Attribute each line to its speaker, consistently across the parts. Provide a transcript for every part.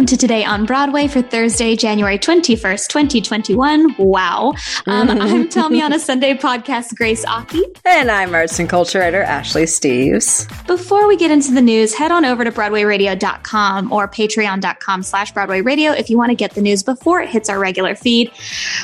Speaker 1: welcome to Today on Broadway for Thursday, January 21st, 2021. Wow. Um, I'm Tell Me on a Sunday podcast, Grace Aki.
Speaker 2: And I'm arts and culture writer, Ashley Steves.
Speaker 1: Before we get into the news, head on over to BroadwayRadio.com or Patreon.com slash Broadway Radio if you want to get the news before it hits our regular feed.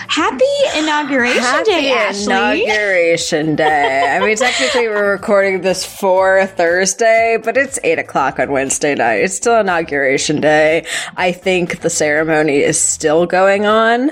Speaker 1: Happy Inauguration
Speaker 2: Happy
Speaker 1: Day, Ashley.
Speaker 2: Inauguration Day. I mean, technically, we're recording this for Thursday, but it's 8 o'clock on Wednesday night. It's still Inauguration Day. I think the ceremony is still going on.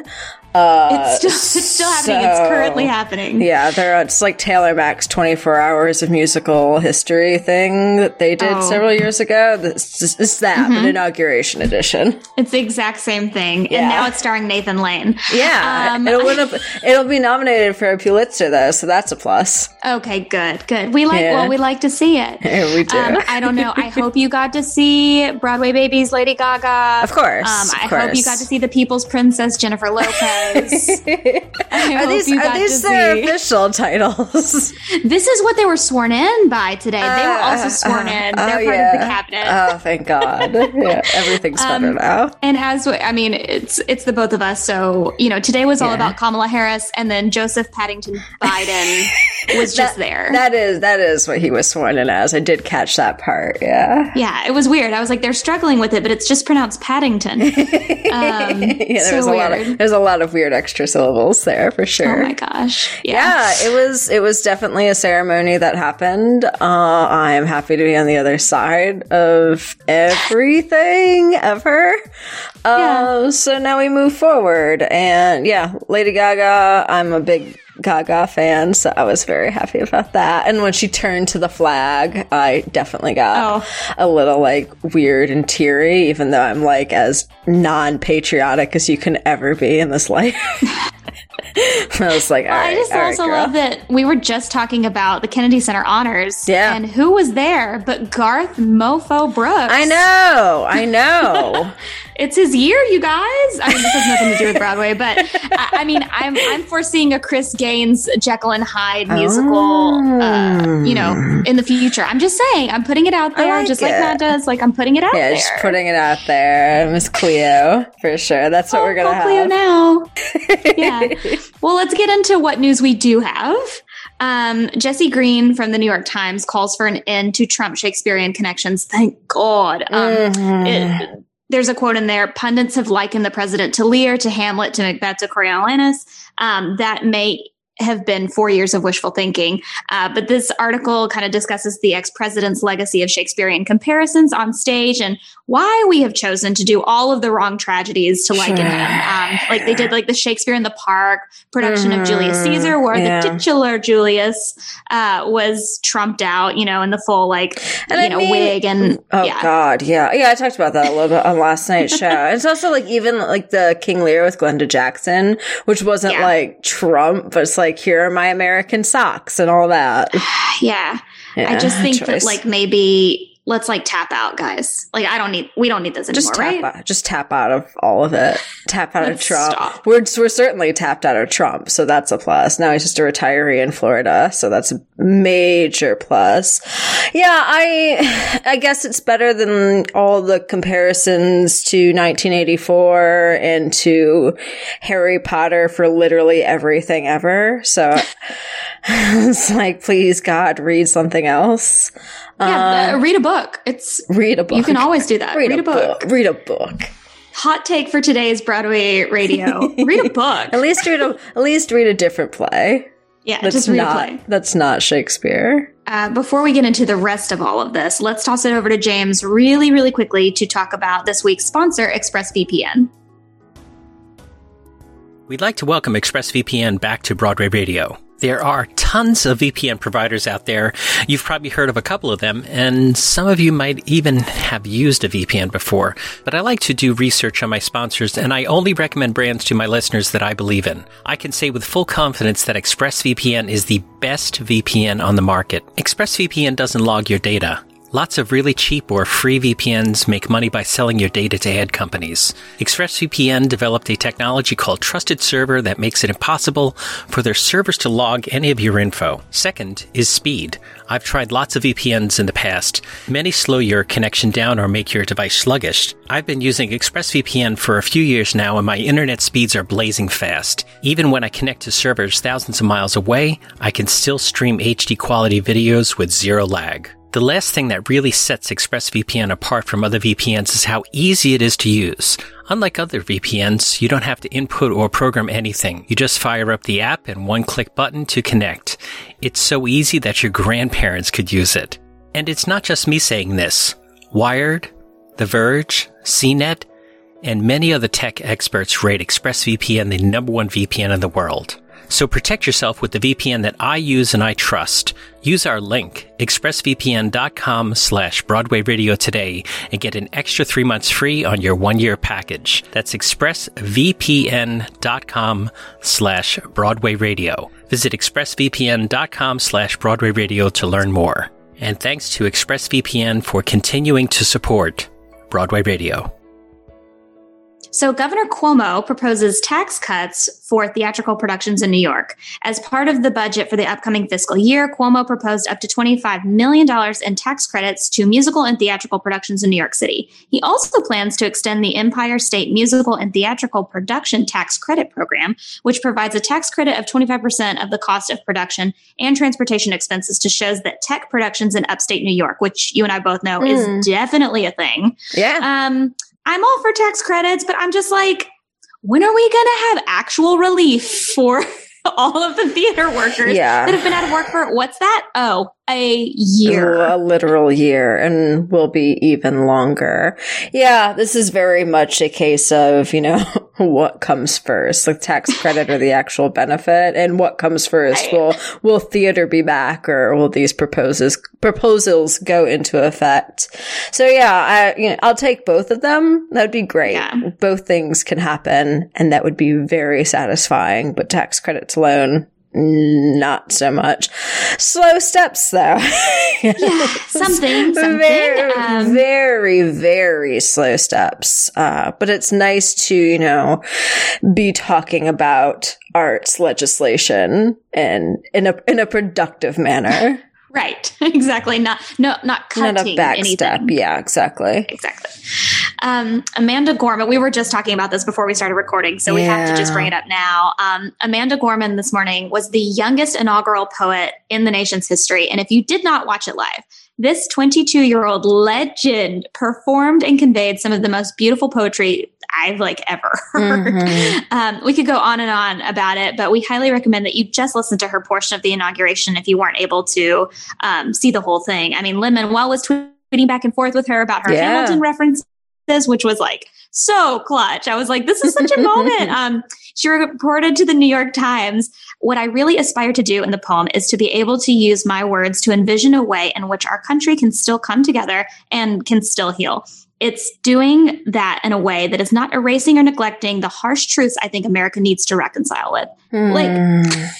Speaker 2: Uh,
Speaker 1: It's still, it's still happening. It's currently happening.
Speaker 2: Yeah, they're it's like Taylor Mac's 24 hours of musical history thing that they did
Speaker 1: Oh.
Speaker 2: several years ago. This is it's that, but inauguration edition.
Speaker 1: It's the exact same thing.
Speaker 2: Yeah.
Speaker 1: And now it's starring Nathan Lane.
Speaker 2: Yeah,
Speaker 1: Um,
Speaker 2: it'll win a, it'll be nominated for a Pulitzer though, so that's a plus.
Speaker 1: Okay, good, good. We like,
Speaker 2: Yeah.
Speaker 1: well, we like to see it.
Speaker 2: Yeah, we do.
Speaker 1: Um, I don't know. I hope you got to see Broadway Babies Lady Gaga.
Speaker 2: Of course,
Speaker 1: Um,
Speaker 2: of
Speaker 1: I
Speaker 2: course.
Speaker 1: hope you got to see the People's Princess Jennifer Lopez.
Speaker 2: Are these are these their
Speaker 1: see.
Speaker 2: official titles?
Speaker 1: This is what they were sworn in by today. they were also sworn in. They're
Speaker 2: oh,
Speaker 1: part
Speaker 2: yeah.
Speaker 1: of the cabinet.
Speaker 2: Oh, thank God! Yeah, everything's better
Speaker 1: Um,
Speaker 2: now.
Speaker 1: And as I mean, it's it's the both of us. So you know, today was all
Speaker 2: Yeah.
Speaker 1: about Kamala Harris, and then Joseph Paddington Biden was just there.
Speaker 2: That is that is what he was sworn in as. I did catch that part. Yeah.
Speaker 1: yeah, it was weird. I was like, they're struggling with it, but it's just pronounced Paddington. Um,
Speaker 2: yeah, there
Speaker 1: so
Speaker 2: was a lot of there's a lot of weird extra syllables there for sure.
Speaker 1: Oh my gosh.
Speaker 2: Yeah,
Speaker 1: Yeah.
Speaker 2: it was it was definitely a ceremony that happened. Uh, I am happy to be on the other side of everything ever. Uh, So now we move forward, and yeah, Lady Gaga. I'm a big Gaga fan, so I was very happy about that. And when she turned to the flag, I definitely got
Speaker 1: Oh.
Speaker 2: a little like weird and teary, even though I'm like as non patriotic as you can ever be in this life. I was like, all right,
Speaker 1: I just
Speaker 2: right,
Speaker 1: also
Speaker 2: girl.
Speaker 1: love that we were just talking about the Kennedy Center honors.
Speaker 2: Yeah.
Speaker 1: And who was there but Garth Mofo Brooks?
Speaker 2: I know, I know.
Speaker 1: It's his year, you guys. I mean, this has nothing to do with Broadway, but I, I mean, I'm I'm foreseeing a Chris Gaines Jekyll and Hyde musical, uh, you know, in the future. I'm just saying, I'm putting it out there,
Speaker 2: like
Speaker 1: just like
Speaker 2: it.
Speaker 1: Matt does. Like I'm putting it out
Speaker 2: yeah,
Speaker 1: there.
Speaker 2: just putting it out there, Miss Cleo, for sure. That's what we're gonna
Speaker 1: Oh, Cleo
Speaker 2: have.
Speaker 1: now. yeah. Well, let's get into what news we do have. Um, Jesse Green from the New York Times calls for an end to Trump Shakespearean connections. Thank God. Um,
Speaker 2: Mhm.
Speaker 1: it- there's a quote in there pundits have likened the president to Lear, to Hamlet, to Macbeth, to Coriolanus. Um, that may have been four years of wishful thinking. Uh, but this article kind of discusses the ex president's legacy of Shakespearean comparisons on stage and why we have chosen to do all of the wrong tragedies to liken
Speaker 2: Sure.
Speaker 1: him. Um, like they did, like the Shakespeare in the Park production of Julius
Speaker 2: Mhm.
Speaker 1: Caesar, where
Speaker 2: Yeah.
Speaker 1: the titular Julius uh, was trumped out, you know, in the full like
Speaker 2: And
Speaker 1: you
Speaker 2: I
Speaker 1: know
Speaker 2: mean-
Speaker 1: wig and
Speaker 2: Oh
Speaker 1: yeah.
Speaker 2: God, yeah, yeah. I talked about that a little bit on last night's show. It's also like even like the King Lear with Glenda Jackson, which wasn't
Speaker 1: Yeah.
Speaker 2: like Trump, but it's like here are my American socks and all that.
Speaker 1: Yeah. I just think
Speaker 2: choice.
Speaker 1: that like maybe let's like tap out, guys. Like I don't need we don't need this anymore,
Speaker 2: just tap
Speaker 1: right?
Speaker 2: out, just tap out of all of it. Tap out of Trump.
Speaker 1: stop.
Speaker 2: We're we're certainly tapped out of Trump, so that's a plus. Now he's just a retiree in Florida, so that's a major plus. Yeah, I I guess it's better than all the comparisons to 1984 and to Harry Potter for literally everything ever. So it's like, please God, read something else.
Speaker 1: Yeah, uh, read a book. It's
Speaker 2: Read a book.
Speaker 1: you can always do that. Read, a book.
Speaker 2: Read a book.
Speaker 1: Hot take for today's Broadway radio. read a book.
Speaker 2: At least read a at least read a different play.
Speaker 1: Yeah,
Speaker 2: That's
Speaker 1: just read
Speaker 2: not
Speaker 1: a play.
Speaker 2: that's not Shakespeare.
Speaker 1: Uh, before we get into the rest of all of this, let's toss it over to James really, really quickly to talk about this week's sponsor, ExpressVPN.
Speaker 3: We'd like to welcome ExpressVPN back to Broadway Radio. There are tons of VPN providers out there. You've probably heard of a couple of them, and some of you might even have used a VPN before. But I like to do research on my sponsors, and I only recommend brands to my listeners that I believe in. I can say with full confidence that ExpressVPN is the best VPN on the market. ExpressVPN doesn't log your data. Lots of really cheap or free VPNs make money by selling your data to ad companies. ExpressVPN developed a technology called Trusted Server that makes it impossible for their servers to log any of your info. Second is speed. I've tried lots of VPNs in the past. Many slow your connection down or make your device sluggish. I've been using ExpressVPN for a few years now and my internet speeds are blazing fast. Even when I connect to servers thousands of miles away, I can still stream HD quality videos with zero lag. The last thing that really sets ExpressVPN apart from other VPNs is how easy it is to use. Unlike other VPNs, you don't have to input or program anything. You just fire up the app and one click button to connect. It's so easy that your grandparents could use it. And it's not just me saying this. Wired, The Verge, CNET, and many other tech experts rate ExpressVPN the number one VPN in the world. So protect yourself with the VPN that I use and I trust. Use our link, expressvpn.com slash Broadway Radio today and get an extra three months free on your one year package. That's expressvpn.com slash Broadway Radio. Visit expressvpn.com slash Broadway Radio to learn more. And thanks to ExpressVPN for continuing to support Broadway Radio.
Speaker 1: So, Governor Cuomo proposes tax cuts for theatrical productions in New York. As part of the budget for the upcoming fiscal year, Cuomo proposed up to $25 million in tax credits to musical and theatrical productions in New York City. He also plans to extend the Empire State Musical and Theatrical Production Tax Credit Program, which provides a tax credit of 25% of the cost of production and transportation expenses to shows that tech productions in upstate New York, which you and I both know mm. is hmm. definitely a thing.
Speaker 2: Yeah.
Speaker 1: Um, I'm all for tax credits, but I'm just like, when are we going to have actual relief for all of the theater workers
Speaker 2: yeah.
Speaker 1: that have been out of work for what's that? Oh, a year.
Speaker 2: A literal year and will be even longer. Yeah, this is very much a case of, you know, what comes first, the tax credit or the actual benefit and what comes first. Will, will theater be back or will these proposes, proposals go into effect? So yeah, I, you know, I'll take both of them. That'd be great. Yeah. Both things can happen and that would be very satisfying, but tax credits alone, not so much. Slow steps, though.
Speaker 1: yeah, something, something.
Speaker 2: Very, um, very, very slow steps. Uh, but it's nice to, you know, be talking about arts legislation and in a in a productive manner.
Speaker 1: Right. Exactly. Not no not cutting not a back anything. step.
Speaker 2: Yeah, exactly.
Speaker 1: Exactly. Um, Amanda Gorman, we were just talking about this before we started recording, so we have to just bring it up now. Um, Amanda Gorman this morning was the youngest inaugural poet in the nation's history. And if you did not watch it live, this 22 year old legend performed and conveyed some of the most beautiful poetry I've like ever heard. Mm-hmm. Um, we could go on and on about it, but we highly recommend that you just listen to her portion of the inauguration if you weren't able to um, see the whole thing. I mean, Lin Manuel was tweeting back and forth with her about her yeah. Hamilton references, which was like so clutch. I was like, this is such a moment. Um, she reported to the New York Times What I really aspire to do in the poem is to be able to use my words to envision a way in which our country can still come together and can still heal. It's doing that in a way that is not erasing or neglecting the harsh truths I think America needs to reconcile with. Mm. Like,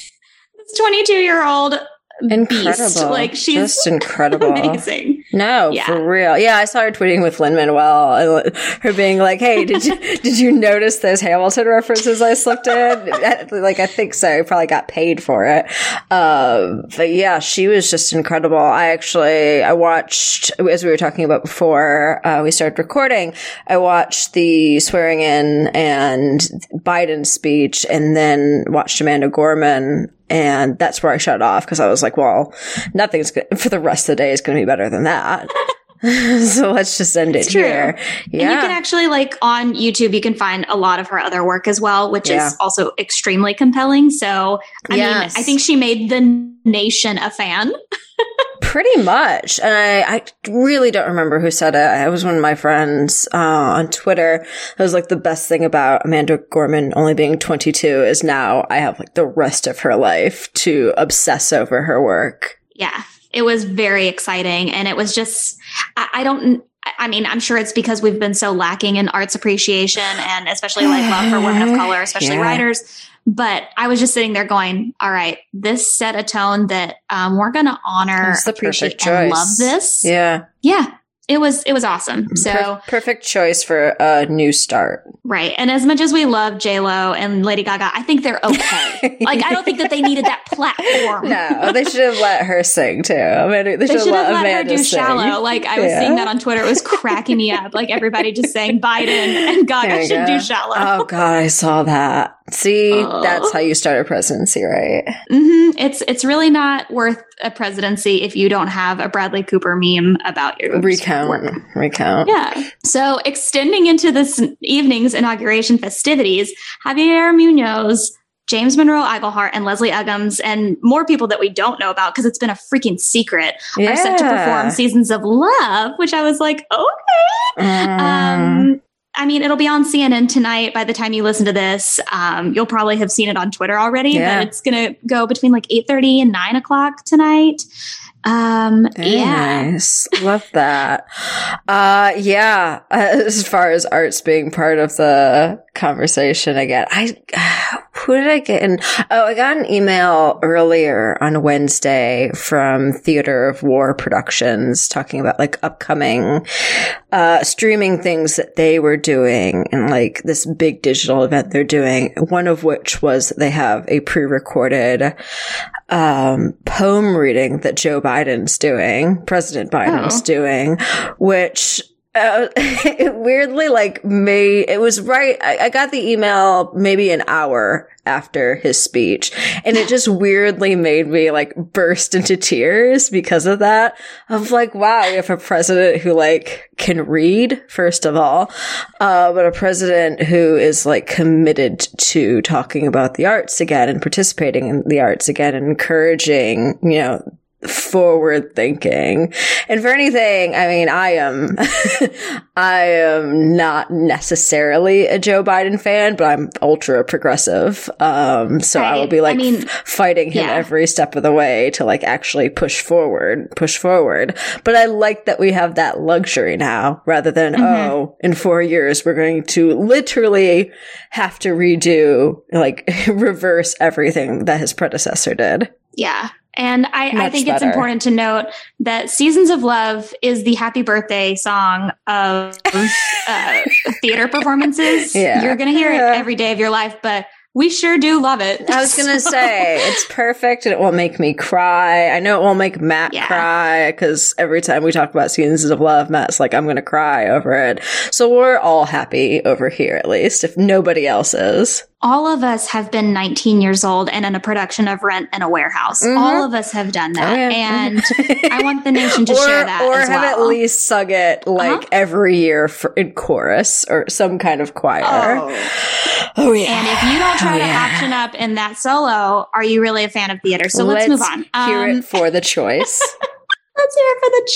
Speaker 1: this 22 year old incredible. Beast. Like she's
Speaker 2: just incredible,
Speaker 1: amazing.
Speaker 2: No, yeah. for real. Yeah, I saw her tweeting with Lin Manuel, her being like, "Hey, did you did you notice those Hamilton references I slipped in? like, I think so. I probably got paid for it. Um, but yeah, she was just incredible. I actually I watched as we were talking about before uh, we started recording. I watched the swearing in and Biden speech, and then watched Amanda Gorman and that's where I shut off because I was like, well, nothing's good for the rest of the day is going to be better than that. so let's just end it here.
Speaker 1: Yeah. And you can actually like on YouTube, you can find a lot of her other work as well, which yeah. is also extremely compelling. So, I yes. mean, I think she made the nation a fan.
Speaker 2: Pretty much. And I, I really don't remember who said it. It was one of my friends uh, on Twitter. It was like the best thing about Amanda Gorman only being 22 is now I have like the rest of her life to obsess over her work.
Speaker 1: Yeah. It was very exciting. And it was just, I, I don't, I mean, I'm sure it's because we've been so lacking in arts appreciation and especially like love for women of color, especially yeah. writers. But I was just sitting there going, all right, this set a tone that um, we're going to honor,
Speaker 2: the
Speaker 1: appreciate, and love this.
Speaker 2: Yeah.
Speaker 1: Yeah. It was it was awesome. Mm-hmm. So
Speaker 2: Per- perfect choice for a new start.
Speaker 1: right, and as much as we love J Lo and Lady Gaga, I think they're okay. like I don't think that they needed that platform.
Speaker 2: No, they should have let her sing too. I mean, they,
Speaker 1: They
Speaker 2: should
Speaker 1: should
Speaker 2: have let
Speaker 1: let her do
Speaker 2: sing.
Speaker 1: shallow. Like I was
Speaker 2: Yeah.
Speaker 1: seeing that on Twitter. It was cracking me up. Like everybody just saying Biden and Gaga should
Speaker 2: go.
Speaker 1: do shallow.
Speaker 2: Oh god, I saw that. See,
Speaker 1: Oh.
Speaker 2: that's how you start a presidency, right?
Speaker 1: hmm It's it's really not worth a presidency if you don't have a Bradley Cooper meme about your
Speaker 2: Recount,
Speaker 1: work.
Speaker 2: recount.
Speaker 1: Yeah. So extending into this evening's inauguration festivities, Javier Munoz, James Monroe Iglehart, and Leslie Uggams, and more people that we don't know about because it's been a freaking secret, are set to perform Seasons of Love, which I was like, okay.
Speaker 2: Mm.
Speaker 1: Um, I mean, it'll be on CNN tonight by the time you listen to this. Um, you'll probably have seen it on Twitter already,
Speaker 2: Yeah.
Speaker 1: but it's going to go between like 8.30 and 9 o'clock tonight. Um,
Speaker 2: Very
Speaker 1: yeah.
Speaker 2: nice. Love that. Uh, yeah. As far as arts being part of the conversation again, I, who did I get in? Oh, I got an email earlier on Wednesday from Theater of War Productions talking about like upcoming, uh, streaming things that they were doing and like this big digital event they're doing. One of which was they have a pre-recorded, um, poem reading that Joe Biden's doing, President Biden's
Speaker 1: Oh.
Speaker 2: doing, which uh, weirdly like made it was right. I, I got the email maybe an hour after his speech, and it just weirdly made me like burst into tears because of that. Of like, wow, we have a president who like can read, first of all, uh, but a president who is like committed to talking about the arts again and participating in the arts again and encouraging, you know, forward thinking. And for anything, I mean, I am, I am not necessarily a Joe Biden fan, but I'm ultra progressive. Um, so I, will be like
Speaker 1: I mean,
Speaker 2: f- fighting him
Speaker 1: yeah.
Speaker 2: every step of the way to like actually push forward, push forward. But I like that we have that luxury now rather than,
Speaker 1: Mhm.
Speaker 2: oh, in four years, we're going to literally have to redo, like reverse everything that his predecessor did.
Speaker 1: Yeah. And I, I think it's important to note that Seasons of Love is the happy birthday song of uh, theater performances.
Speaker 2: Yeah.
Speaker 1: You're going to hear
Speaker 2: Yeah.
Speaker 1: it every day of your life, but we sure do love it.
Speaker 2: I was gonna say it's perfect and it won't make me cry. I know it won't make Matt
Speaker 1: Yeah.
Speaker 2: cry because every time we talk about seasons of love, Matt's like, "I'm gonna cry over it." So we're all happy over here, at least if nobody else is.
Speaker 1: All of us have been 19 years old and in a production of Rent in a Warehouse.
Speaker 2: Mhm.
Speaker 1: All of us have done that.
Speaker 2: Oh, yeah.
Speaker 1: And I want the nation to
Speaker 2: or,
Speaker 1: share that
Speaker 2: or have
Speaker 1: well.
Speaker 2: at least sung it like
Speaker 1: Uh-huh.
Speaker 2: every year for, in chorus or some kind of choir.
Speaker 1: Oh.
Speaker 2: Oh, yeah.
Speaker 1: And if you don't try
Speaker 2: Oh,
Speaker 1: to
Speaker 2: yeah.
Speaker 1: option up in that solo, are you really a fan of theater? So let's, move on.
Speaker 2: Hear
Speaker 1: Um,
Speaker 2: it for the choice.
Speaker 1: Let's hear it for the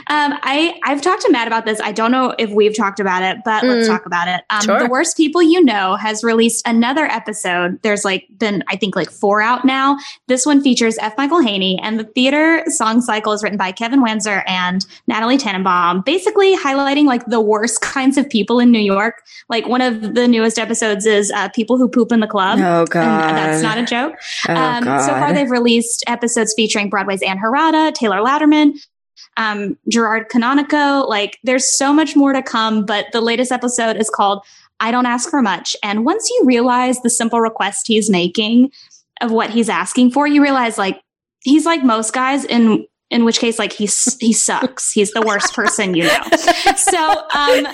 Speaker 1: choice. Um, I I've talked to Matt about this. I don't know if we've talked about it, but let's
Speaker 2: Mm.
Speaker 1: talk about it. Um,
Speaker 2: Sure.
Speaker 1: The worst people you know has released another episode. There's like been I think like four out now. This one features F. Michael Haney, and the theater song cycle is written by Kevin Wanzer and Natalie Tannenbaum, basically highlighting like the worst kinds of people in New York. Like one of the newest episodes is uh, people who poop in the club.
Speaker 2: oh God,
Speaker 1: And that's not a joke.
Speaker 2: Oh,
Speaker 1: Um, so far, they've released episodes featuring Broadway's Ann Harada, Taylor Louderman, um, Gerard Canonico. Like, there's so much more to come, but the latest episode is called I Don't Ask for Much. And once you realize the simple request he's making of what he's asking for, you realize, like, he's like most guys in in which case like he's he sucks he's the worst person you know so um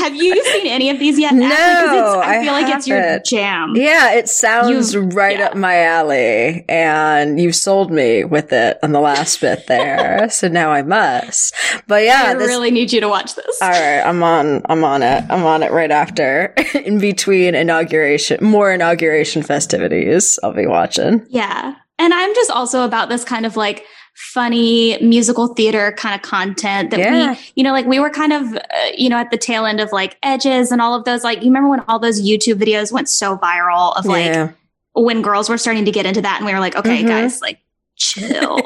Speaker 1: have you seen any of these yet
Speaker 2: No,
Speaker 1: I
Speaker 2: I
Speaker 1: feel like it's your jam
Speaker 2: Yeah, it sounds
Speaker 1: You-
Speaker 2: right
Speaker 1: yeah.
Speaker 2: up my alley, and you sold me with it on the last bit there. so now I must. But yeah,
Speaker 1: I
Speaker 2: this,
Speaker 1: really need you to watch this.
Speaker 2: all right, I'm on. I'm on it. I'm on it right after, in between inauguration, more inauguration festivities. I'll be watching.
Speaker 1: Yeah. And I'm just also about this kind of like funny musical theater kind of content that
Speaker 2: Yeah.
Speaker 1: we, you know, like we were kind of, uh, you know, at the tail end of like edges and all of those. Like, you remember when all those YouTube videos went so viral of like
Speaker 2: yeah,
Speaker 1: when girls were starting to get into that and we were like, okay,
Speaker 2: Mhm.
Speaker 1: guys, like, chill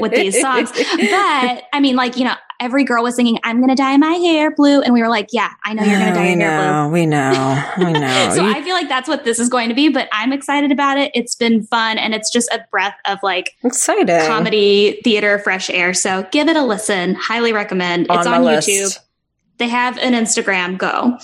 Speaker 1: with these songs. But I mean, like, you know, every girl was singing, I'm going to dye my hair blue. And we were like, yeah, I know you're going to dye your hair blue.
Speaker 2: we know, we know.
Speaker 1: so
Speaker 2: You-
Speaker 1: I feel like that's what this is going to be, but I'm excited about it. It's been fun and it's just a breath of like
Speaker 2: exciting.
Speaker 1: comedy, theater, fresh air. So give it a listen. Highly recommend. It's
Speaker 2: my
Speaker 1: on
Speaker 2: list.
Speaker 1: YouTube. They have an Instagram. Go.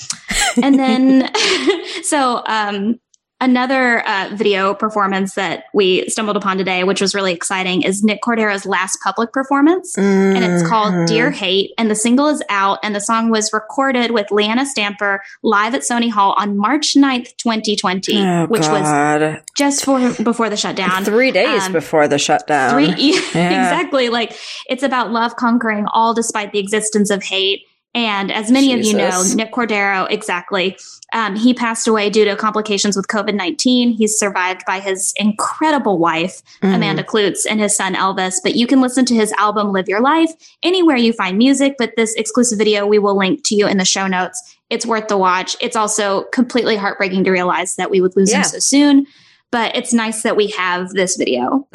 Speaker 1: And then, so um, another uh, video performance that we stumbled upon today, which was really exciting, is Nick Cordero's last public performance. And it's called
Speaker 2: Mhm.
Speaker 1: Dear Hate. And the single is out. And the song was recorded with Leanna Stamper live at Sony Hall on March 9th, 2020,
Speaker 2: Oh,
Speaker 1: which was just for before the shutdown.
Speaker 2: Three days
Speaker 1: Um,
Speaker 2: before the shutdown.
Speaker 1: Three,
Speaker 2: Yeah.
Speaker 1: exactly. Like it's about love conquering all despite the existence of hate. And as many of you know, Nick Cordero, exactly. Um, he passed away due to complications with COVID 19. He's survived by his incredible wife,
Speaker 2: Mm.
Speaker 1: Amanda Kloots, and his son Elvis. But you can listen to his album, Live Your Life, anywhere you find music. But this exclusive video we will link to you in the show notes. It's worth the watch. It's also completely heartbreaking to realize that we would lose
Speaker 2: Yeah.
Speaker 1: him so soon. But it's nice that we have this video.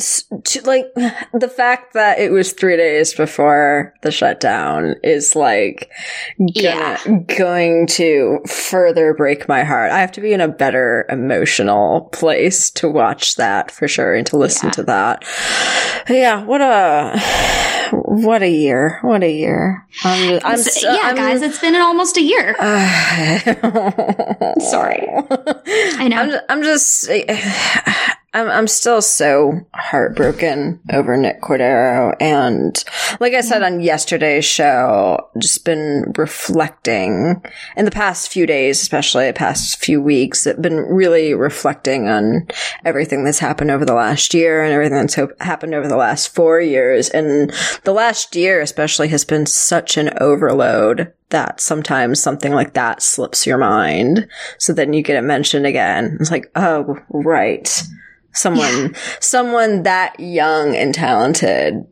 Speaker 2: Like the fact that it was three days before the shutdown is like gonna,
Speaker 1: Yeah.
Speaker 2: going to further break my heart. I have to be in a better emotional place to watch that for sure and to listen
Speaker 1: Yeah.
Speaker 2: to that. Yeah, what a what a year! What a year! I'm, I'm
Speaker 1: So- yeah,
Speaker 2: I'm,
Speaker 1: guys, it's been almost a year. Sorry. I know.
Speaker 2: I'm, I'm just, eh, I'm, I'm still so heartbroken over Nick Cordero. And like I said on yesterday's show, just been reflecting in the past few days, especially the past few weeks, I've been really reflecting on everything that's happened over the last year and everything that's ho- happened over the last four years. And the last year, especially, has been such an overload that sometimes something like that slips your mind. So then you get it mentioned again. It's like, oh, right. Someone, someone that young and talented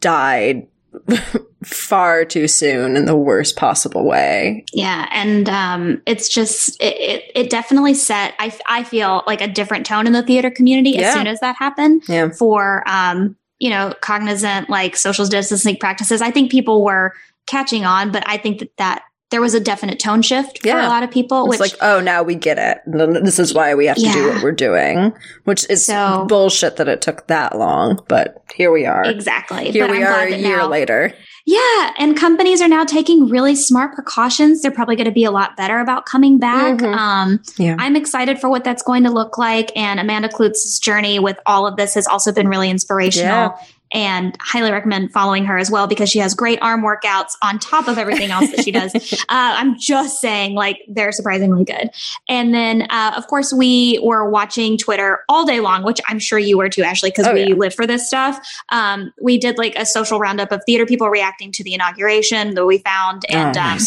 Speaker 2: died far too soon in the worst possible way.
Speaker 1: yeah, and um, it's just it, it, it definitely set. I I feel like a different tone in the theater community
Speaker 2: Yeah.
Speaker 1: as soon as that happened
Speaker 2: Yeah.
Speaker 1: for um, you know cognizant like social distancing practices. I think people were catching on, but I think that that there was a definite tone shift for
Speaker 2: Yeah.
Speaker 1: a lot of people.
Speaker 2: It's
Speaker 1: which
Speaker 2: like, oh, now we get it. This is why we have to do what we're doing, which is
Speaker 1: So-
Speaker 2: bullshit that it took that long. But here we are.
Speaker 1: exactly.
Speaker 2: Here
Speaker 1: But
Speaker 2: we
Speaker 1: I'm
Speaker 2: are a year
Speaker 1: now-
Speaker 2: later.
Speaker 1: Yeah, and companies are now taking really smart precautions. They're probably going to be a lot better about coming back.
Speaker 2: Mhm.
Speaker 1: Um,
Speaker 2: Yeah.
Speaker 1: I'm excited for what that's going to look like. And Amanda Kloots's journey with all of this has also been really inspirational. And highly recommend following her as well because she has great arm workouts on top of everything else that she does. uh, I'm just saying, like, they're surprisingly good. And then, uh, of course, we were watching Twitter all day long, which I'm sure you were too, Ashley, because
Speaker 2: Oh,
Speaker 1: we
Speaker 2: yeah.
Speaker 1: live for this stuff. Um, we did like a social roundup of theater people reacting to the inauguration that we found. And
Speaker 2: oh,
Speaker 1: um,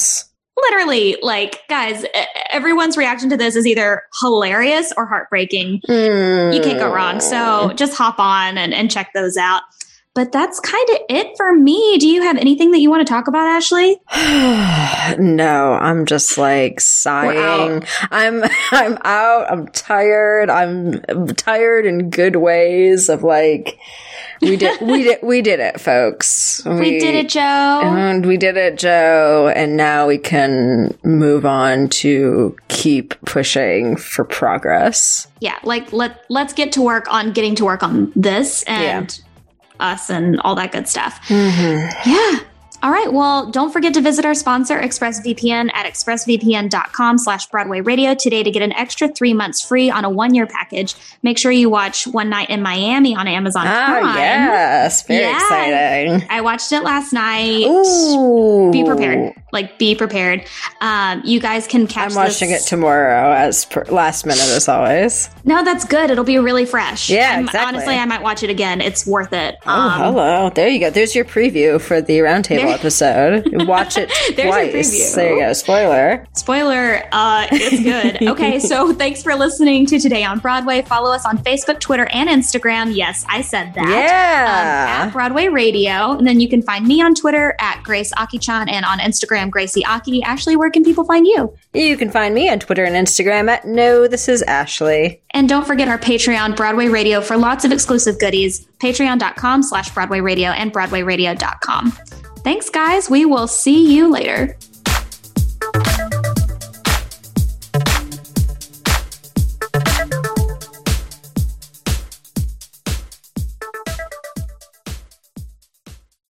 Speaker 1: literally, like, guys, everyone's reaction to this is either hilarious or heartbreaking. You can't go wrong. So
Speaker 2: Hmm.
Speaker 1: just hop on and, and check those out. But that's kind of it for me. Do you have anything that you want to talk about, Ashley?
Speaker 2: no, I'm just like sighing. I'm I'm out. I'm tired. I'm, I'm tired in good ways of like we did we did we did it, folks.
Speaker 1: We, did it, Joe.
Speaker 2: And we did it, Joe, and now we can move on to keep pushing for progress.
Speaker 1: yeah, like let let's get to work on getting to work on this and us and all that good stuff. Yeah. All right. Well, don't forget to visit our sponsor, ExpressVPN, at expressvpn.com slash Broadway Radio today to get an extra three months free on a one-year package. Make sure you watch One Night in Miami on Amazon
Speaker 2: Ah,
Speaker 1: Prime.
Speaker 2: yes, very
Speaker 1: Yeah.
Speaker 2: exciting.
Speaker 1: I watched it last night.
Speaker 2: Ooh,
Speaker 1: Be prepared. Like, be prepared. Um, you guys can catch
Speaker 2: I'm watching
Speaker 1: this-
Speaker 2: it tomorrow, as per, last minute as always.
Speaker 1: No, that's good. It'll be really fresh.
Speaker 2: Yeah, exactly.
Speaker 1: Honestly, I might watch it again. It's worth it.
Speaker 2: Oh,
Speaker 1: Um,
Speaker 2: hello. There you go. There's your preview for the roundtable episode. Watch it
Speaker 1: There's
Speaker 2: twice.
Speaker 1: preview.
Speaker 2: There you go. Spoiler.
Speaker 1: Spoiler, uh, it's good. okay, so thanks for listening to Today on Broadway. Follow us on Facebook, Twitter, and Instagram. Yes, I said that. Um,
Speaker 2: Yeah.
Speaker 1: at Broadway Radio. And then you can find me on Twitter at Grace Akichan and on Instagram Instagram, Gracie Aki. Ashley, where can people find you?
Speaker 2: You can find me on Twitter and Instagram at No, this is Ashley.
Speaker 1: And don't forget our Patreon, Broadway Radio, for lots of exclusive goodies. Patreon.com slash Broadway Radio and BroadwayRadio.com. Thanks, guys. We will see you later.